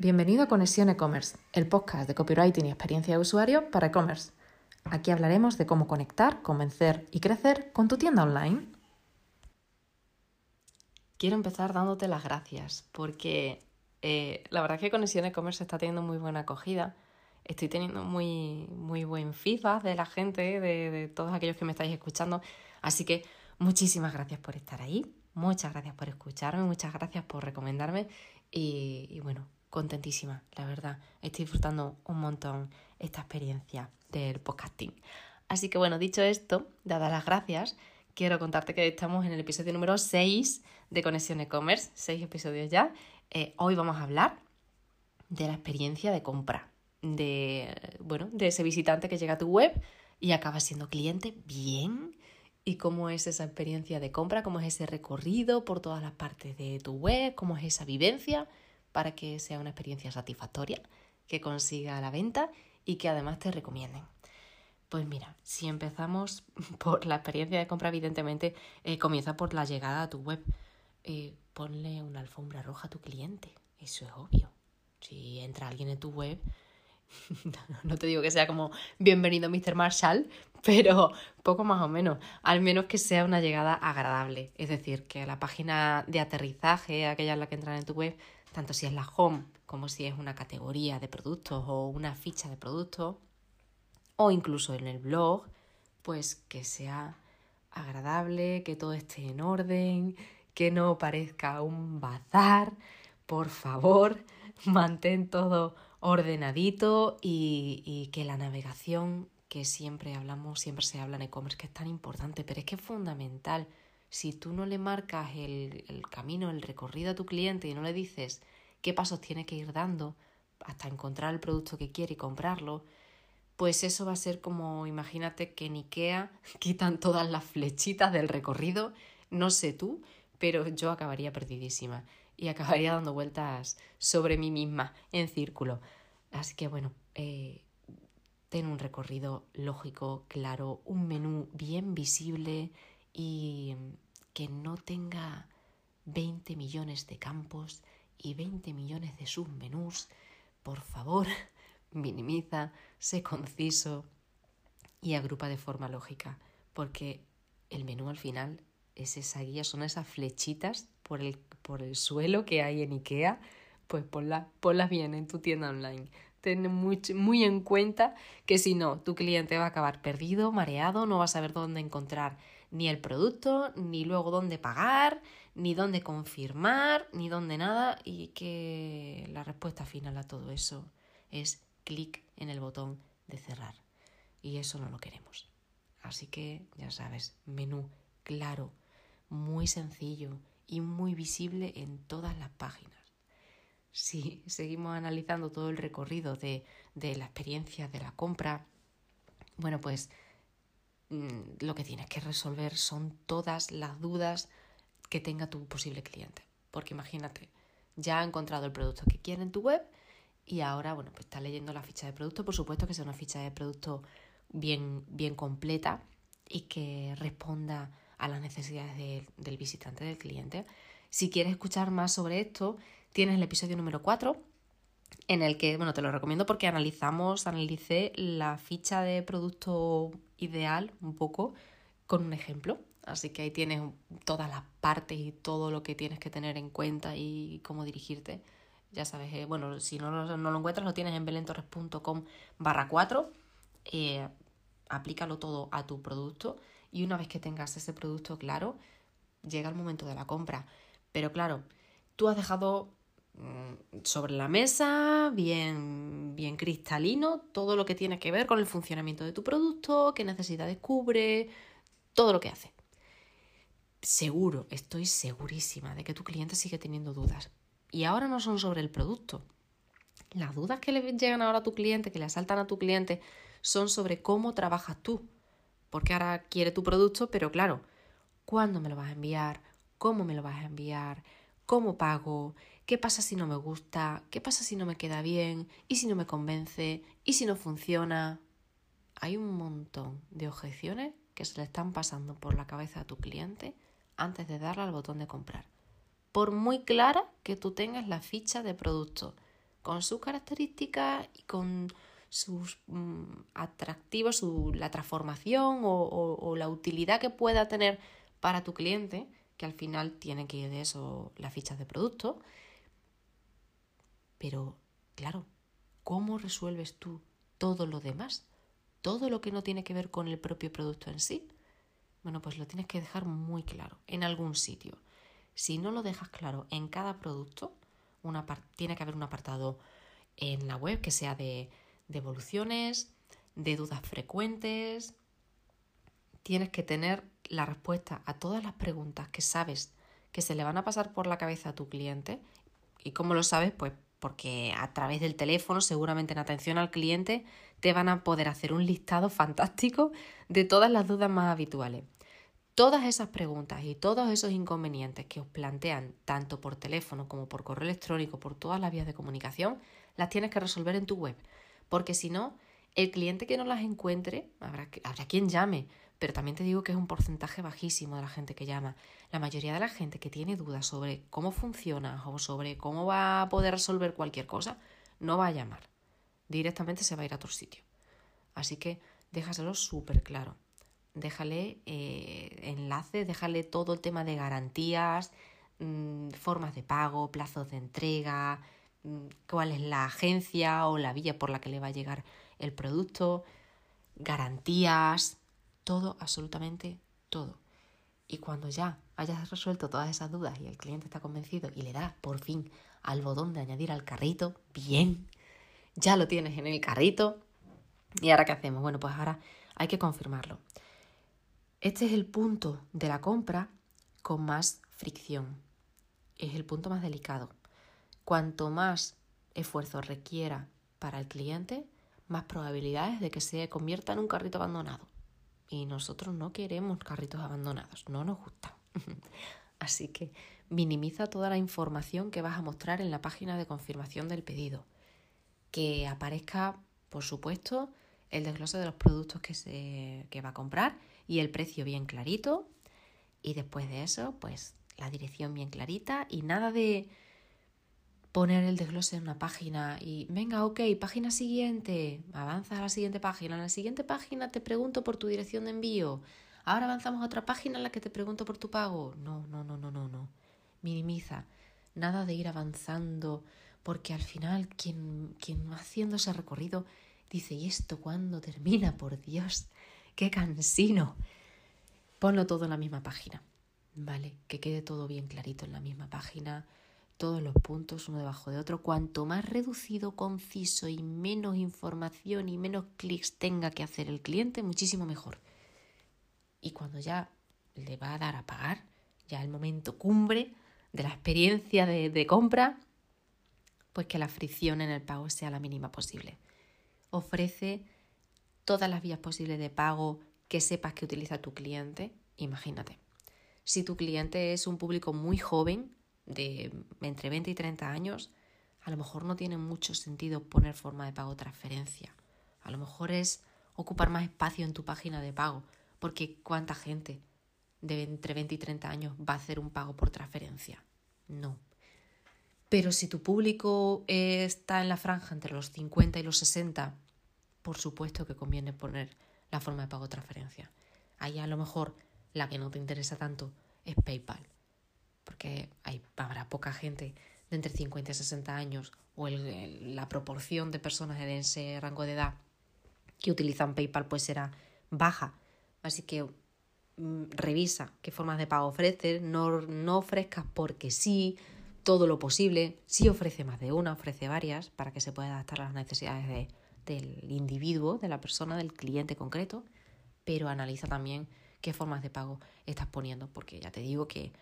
Bienvenido a Conexión E-Commerce, el podcast de copywriting y experiencia de usuario para e-commerce. Aquí hablaremos de cómo conectar, convencer y crecer con tu tienda online. Quiero empezar dándote las gracias porque eh, la verdad es que Conexión E-Commerce está teniendo muy buena acogida. Estoy teniendo muy, muy buen feedback de la gente, de, todos aquellos que me estáis escuchando. Así que muchísimas gracias por estar ahí, muchas gracias por escucharme, muchas gracias por recomendarme y bueno, contentísima, la verdad. Estoy disfrutando un montón esta experiencia del podcasting. Así que bueno, dicho esto, dadas las gracias, quiero contarte que estamos en el episodio número 6 de Conexión E-Commerce, 6 episodios ya. Eh, hoy vamos a hablar de la experiencia de compra, de, bueno, de ese visitante que llega a tu web y acaba siendo cliente bien y cómo es esa experiencia de compra, cómo es ese recorrido por todas las partes de tu web, cómo es esa vivencia para que sea una experiencia satisfactoria, que consiga la venta y que además te recomienden. Pues mira, si empezamos por la experiencia de compra, evidentemente eh, comienza por la llegada a tu web. Eh, ponle una alfombra roja a tu cliente, eso es obvio. Si entra alguien en tu web, no te digo que sea como bienvenido Mr. Marshall, pero poco más o menos. Al menos que sea una llegada agradable. Es decir, que la página de aterrizaje, aquella en la que entran en tu web, tanto si es la home como si es una categoría de productos o una ficha de productos, o incluso en el blog, pues que sea agradable, que todo esté en orden, que no parezca un bazar, por favor, mantén todo ordenadito y, y, que la navegación que siempre hablamos, siempre se habla en e-commerce, que es tan importante, pero es que es fundamental si tú no le marcas el, el camino, el recorrido a tu cliente y no le dices qué pasos tiene que ir dando hasta encontrar el producto que quiere y comprarlo, pues eso va a ser como, imagínate que en Ikea quitan todas las flechitas del recorrido, no sé tú, pero yo acabaría perdidísima y acabaría dando vueltas sobre mí misma en círculo. Así que bueno, eh, ten un recorrido lógico, claro, un menú bien visible y que no tenga 20 millones de campos y 20 millones de submenús. Por favor, minimiza, sé conciso y agrupa de forma lógica, porque el menú al final es esa guía, son esas flechitas por el, por el suelo que hay en IKEA, pues ponlas, ponlas bien en tu tienda online. Ten muy, muy en cuenta que si no, tu cliente va a acabar perdido, mareado, no va a saber dónde encontrar ni el producto, ni luego dónde pagar, ni dónde confirmar, ni dónde nada, y que la respuesta final a todo eso es clic en el botón de cerrar. Y eso no lo queremos. Así que ya sabes, menú claro, muy sencillo y muy visible en todas las páginas. Si seguimos analizando todo el recorrido de, de la experiencia de la compra, bueno, pues Mm, lo que tienes que resolver son todas las dudas que tenga tu posible cliente. Porque imagínate, ya ha encontrado el producto que quiere en tu web y ahora, bueno, pues está leyendo la ficha de producto. Por supuesto que sea una ficha de producto bien, bien completa y que responda a las necesidades del visitante, del cliente. Si quieres escuchar más sobre esto, tienes el episodio número 4 en el que, bueno, te lo recomiendo porque analizamos, analicé la ficha de producto ideal un poco con un ejemplo. Así que ahí tienes todas las partes y todo lo que tienes que tener en cuenta y cómo dirigirte. Ya sabes, eh, bueno, si no, no, lo encuentras, lo tienes en belentorres.com barra 4. Eh, aplícalo todo a tu producto y una vez que tengas ese producto claro, llega el momento de la compra. Pero claro, tú has dejado Mm, sobre la mesa, bien, bien cristalino, todo lo que tiene que ver con el funcionamiento de tu producto, qué necesidades cubre, todo lo que hace. Seguro, estoy segurísima de que tu cliente sigue teniendo dudas. Y ahora no son sobre el producto. Las dudas que le llegan ahora a tu cliente, que le asaltan a tu cliente, son sobre cómo trabajas tú. Porque ahora quiere tu producto, pero claro, ¿cuándo me lo vas a enviar? ¿Cómo me lo vas a enviar? ¿Cómo pago? ¿Qué pasa si no me gusta? ¿Qué pasa si no me queda bien? ¿Y si no me convence? ¿Y si no funciona? Hay un montón de objeciones que se le están pasando por la cabeza a tu cliente antes de darle al botón de comprar. Por muy clara que tú tengas la ficha de producto, con sus características y con sus mm, atractivos, su, la transformación o, la utilidad que pueda tener para tu cliente, que al final tiene que ir de eso las fichas de producto. Pero, claro, ¿cómo resuelves tú todo lo demás? Todo lo que no tiene que ver con el propio producto en sí. Bueno, pues lo tienes que dejar muy claro en algún sitio. Si no lo dejas claro en cada producto, una tiene que haber un apartado en la web que sea de devoluciones, de dudas frecuentes. Tienes que tener la respuesta a todas las preguntas que sabes que se le van a pasar por la cabeza a tu cliente. ¿Y cómo lo sabes? Pues porque a través del teléfono, seguramente en atención al cliente, te van a poder hacer un listado fantástico de todas las dudas más habituales. Todas esas preguntas y todos esos inconvenientes que os plantean tanto por teléfono como por correo electrónico, por todas las vías de comunicación, las tienes que resolver en tu web porque si no, el cliente que no las encuentre, habrá, quien llame, pero también te digo que es un porcentaje bajísimo de la gente que llama. La mayoría de la gente que tiene dudas sobre cómo funciona o sobre cómo va a poder resolver cualquier cosa, no va a llamar. Directamente se va a ir a otro sitio. Así que déjaselo súper claro. Déjale eh, enlaces, déjale todo el tema de garantías, mm, formas de pago, plazos de entrega, Mm, cuál es la agencia o la vía por la que le va a llegar el producto, garantías, todo, absolutamente todo. Y cuando ya hayas resuelto todas esas dudas y el cliente está convencido y le das por fin al botón de añadir al carrito, bien, ya lo tienes en el carrito. ¿Y ahora qué hacemos? Bueno, pues ahora hay que confirmarlo. Este es el punto de la compra con más fricción. Es el punto más delicado. Cuanto más esfuerzo requiera para el cliente, más probabilidades de que se convierta en un carrito abandonado. Y nosotros no queremos carritos abandonados, no nos gusta. Así que minimiza toda la información que vas a mostrar en la página de confirmación del pedido. Que aparezca, por supuesto, el desglose de los productos que, se, que va a comprar y el precio bien clarito. Y después de eso, pues la dirección bien clarita y nada de poner el desglose en una página y venga, ok, página siguiente, avanza a la siguiente página, en la siguiente página te pregunto por tu dirección de envío, ahora avanzamos a otra página en la que te pregunto por tu pago. No, no, no, no, no, no. Minimiza. Nada de ir avanzando, porque al final quien, quien haciendo ese recorrido dice, ¿y esto cuándo termina? Por Dios, qué cansino. Ponlo todo en la misma página, ¿vale? Que quede todo bien clarito en la misma página todos los puntos uno debajo de otro. Cuanto más reducido, conciso y menos información y menos clics tenga que hacer el cliente, muchísimo mejor. Y cuando ya le va a dar a pagar, ya el momento cumbre de la experiencia de, de compra, pues que la fricción en el pago sea la mínima posible. Ofrece todas las vías posibles de pago que sepas que utiliza tu cliente. Imagínate. Si tu cliente es un público muy joven, de entre 20 y 30 años, a lo mejor no tiene mucho sentido poner forma de pago transferencia. A lo mejor es ocupar más espacio en tu página de pago, porque ¿cuánta gente de entre 20 y 30 años va a hacer un pago por transferencia? No. Pero si tu público está en la franja entre los 50 y los 60, por supuesto que conviene poner la forma de pago transferencia. Ahí a lo mejor la que no te interesa tanto es PayPal porque habrá poca gente de entre 50 y 60 años o la proporción de personas en ese rango de edad que utilizan PayPal pues será baja. Así que mm, revisa qué formas de pago ofreces, no, no ofrezcas porque sí todo lo posible, sí ofrece más de una, ofrece varias para que se pueda adaptar a las necesidades del individuo, de la persona, del cliente concreto, pero analiza también qué formas de pago estás poniendo, porque ya te digo que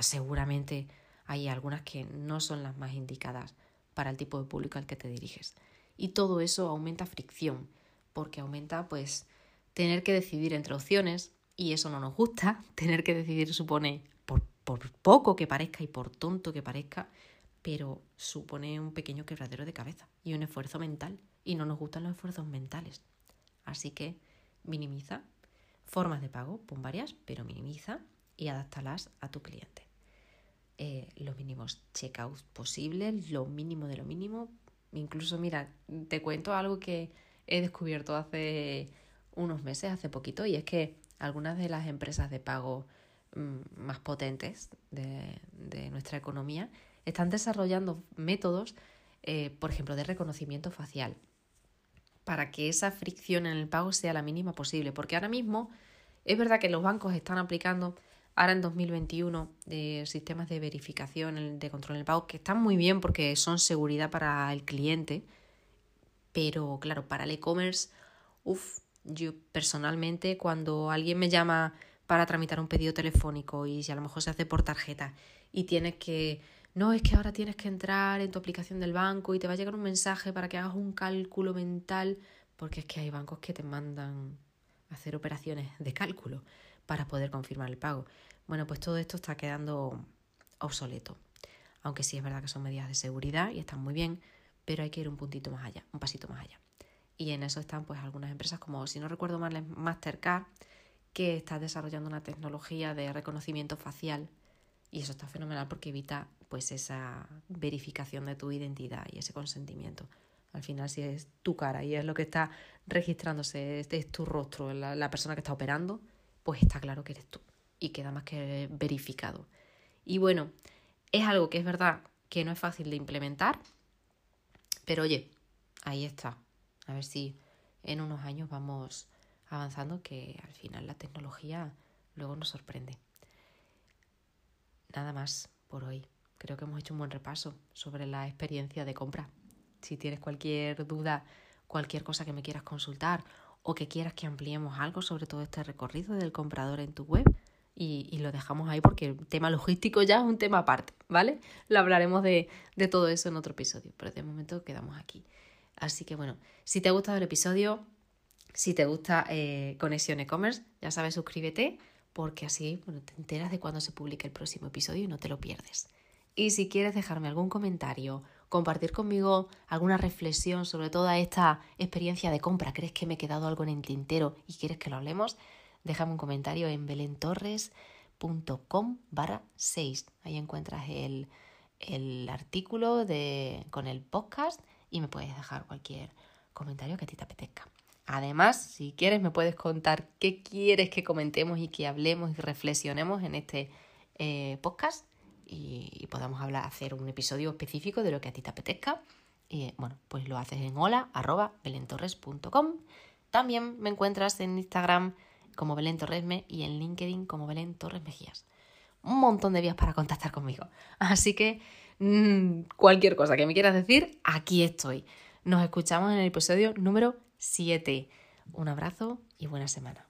seguramente hay algunas que no son las más indicadas para el tipo de público al que te diriges. Y todo eso aumenta fricción, porque aumenta pues tener que decidir entre opciones y eso no nos gusta. Tener que decidir supone, por, por poco que parezca y por tonto que parezca, pero supone un pequeño quebradero de cabeza y un esfuerzo mental. Y no nos gustan los esfuerzos mentales. Así que minimiza formas de pago, pon varias, pero minimiza y adáptalas a tu cliente. eh, los mínimos checkouts posibles, lo mínimo de lo mínimo. Incluso, mira, te cuento algo que he descubierto hace unos meses, hace poquito, y es que algunas de las empresas de pago mm, más potentes de, nuestra economía están desarrollando métodos, eh, por ejemplo, de reconocimiento facial, para que esa fricción en el pago sea la mínima posible. Porque ahora mismo es verdad que los bancos están aplicando ahora en 2021 de sistemas de verificación, de control del pago, que están muy bien porque son seguridad para el cliente, pero claro, para el e-commerce, uff, yo personalmente cuando alguien me llama para tramitar un pedido telefónico y si a lo mejor se hace por tarjeta y tienes que, no, es que ahora tienes que entrar en tu aplicación del banco y te va a llegar un mensaje para que hagas un cálculo mental, porque es que hay bancos que te mandan hacer operaciones de cálculo para poder confirmar el pago. Bueno, pues todo esto está quedando obsoleto. Aunque sí es verdad que son medidas de seguridad y están muy bien, pero hay que ir un puntito más allá, un pasito más allá. Y en eso están pues algunas empresas como, si no recuerdo mal, Mastercard, que está desarrollando una tecnología de reconocimiento facial y eso está fenomenal porque evita pues esa verificación de tu identidad y ese consentimiento. Al final, si es tu cara y es lo que está registrándose, es, tu rostro, la, la persona que está operando, pues está claro que eres tú y queda más que verificado. Y bueno, es algo que es verdad que no es fácil de implementar, pero oye, ahí está. A ver si en unos años vamos avanzando, que al final la tecnología luego nos sorprende. Nada más por hoy. Creo que hemos hecho un buen repaso sobre la experiencia de compra. Si tienes cualquier duda, cualquier cosa que me quieras consultar o que quieras que ampliemos algo sobre todo este recorrido del comprador en tu web, y, lo dejamos ahí porque el tema logístico ya es un tema aparte, ¿vale? Lo hablaremos de, de todo eso en otro episodio, pero de momento quedamos aquí. Así que bueno, si te ha gustado el episodio, si te gusta eh, Conexión E-Commerce, ya sabes, suscríbete porque así te enteras de cuando se publique el próximo episodio y no te lo pierdes. Y si quieres dejarme algún comentario, compartir conmigo alguna reflexión sobre toda esta experiencia de compra, crees que me he quedado algo en el tintero y quieres que lo hablemos, déjame un comentario en belentorres.com barra 6. Ahí encuentras el, artículo con el podcast y me puedes dejar cualquier comentario que a ti te apetezca. Además, si quieres, me puedes contar qué quieres que comentemos y que hablemos y reflexionemos en este eh, podcast y, podamos hablar, hacer un episodio específico de lo que a ti te apetezca. Y bueno, pues lo haces en hola También me encuentras en Instagram como Belén Torresme y en LinkedIn como Belén Torres Mejías. Un montón de vías para contactar conmigo. Así que Mm, cualquier cosa que me quieras decir, aquí estoy. Nos escuchamos en el episodio número 7. Un abrazo y buena semana.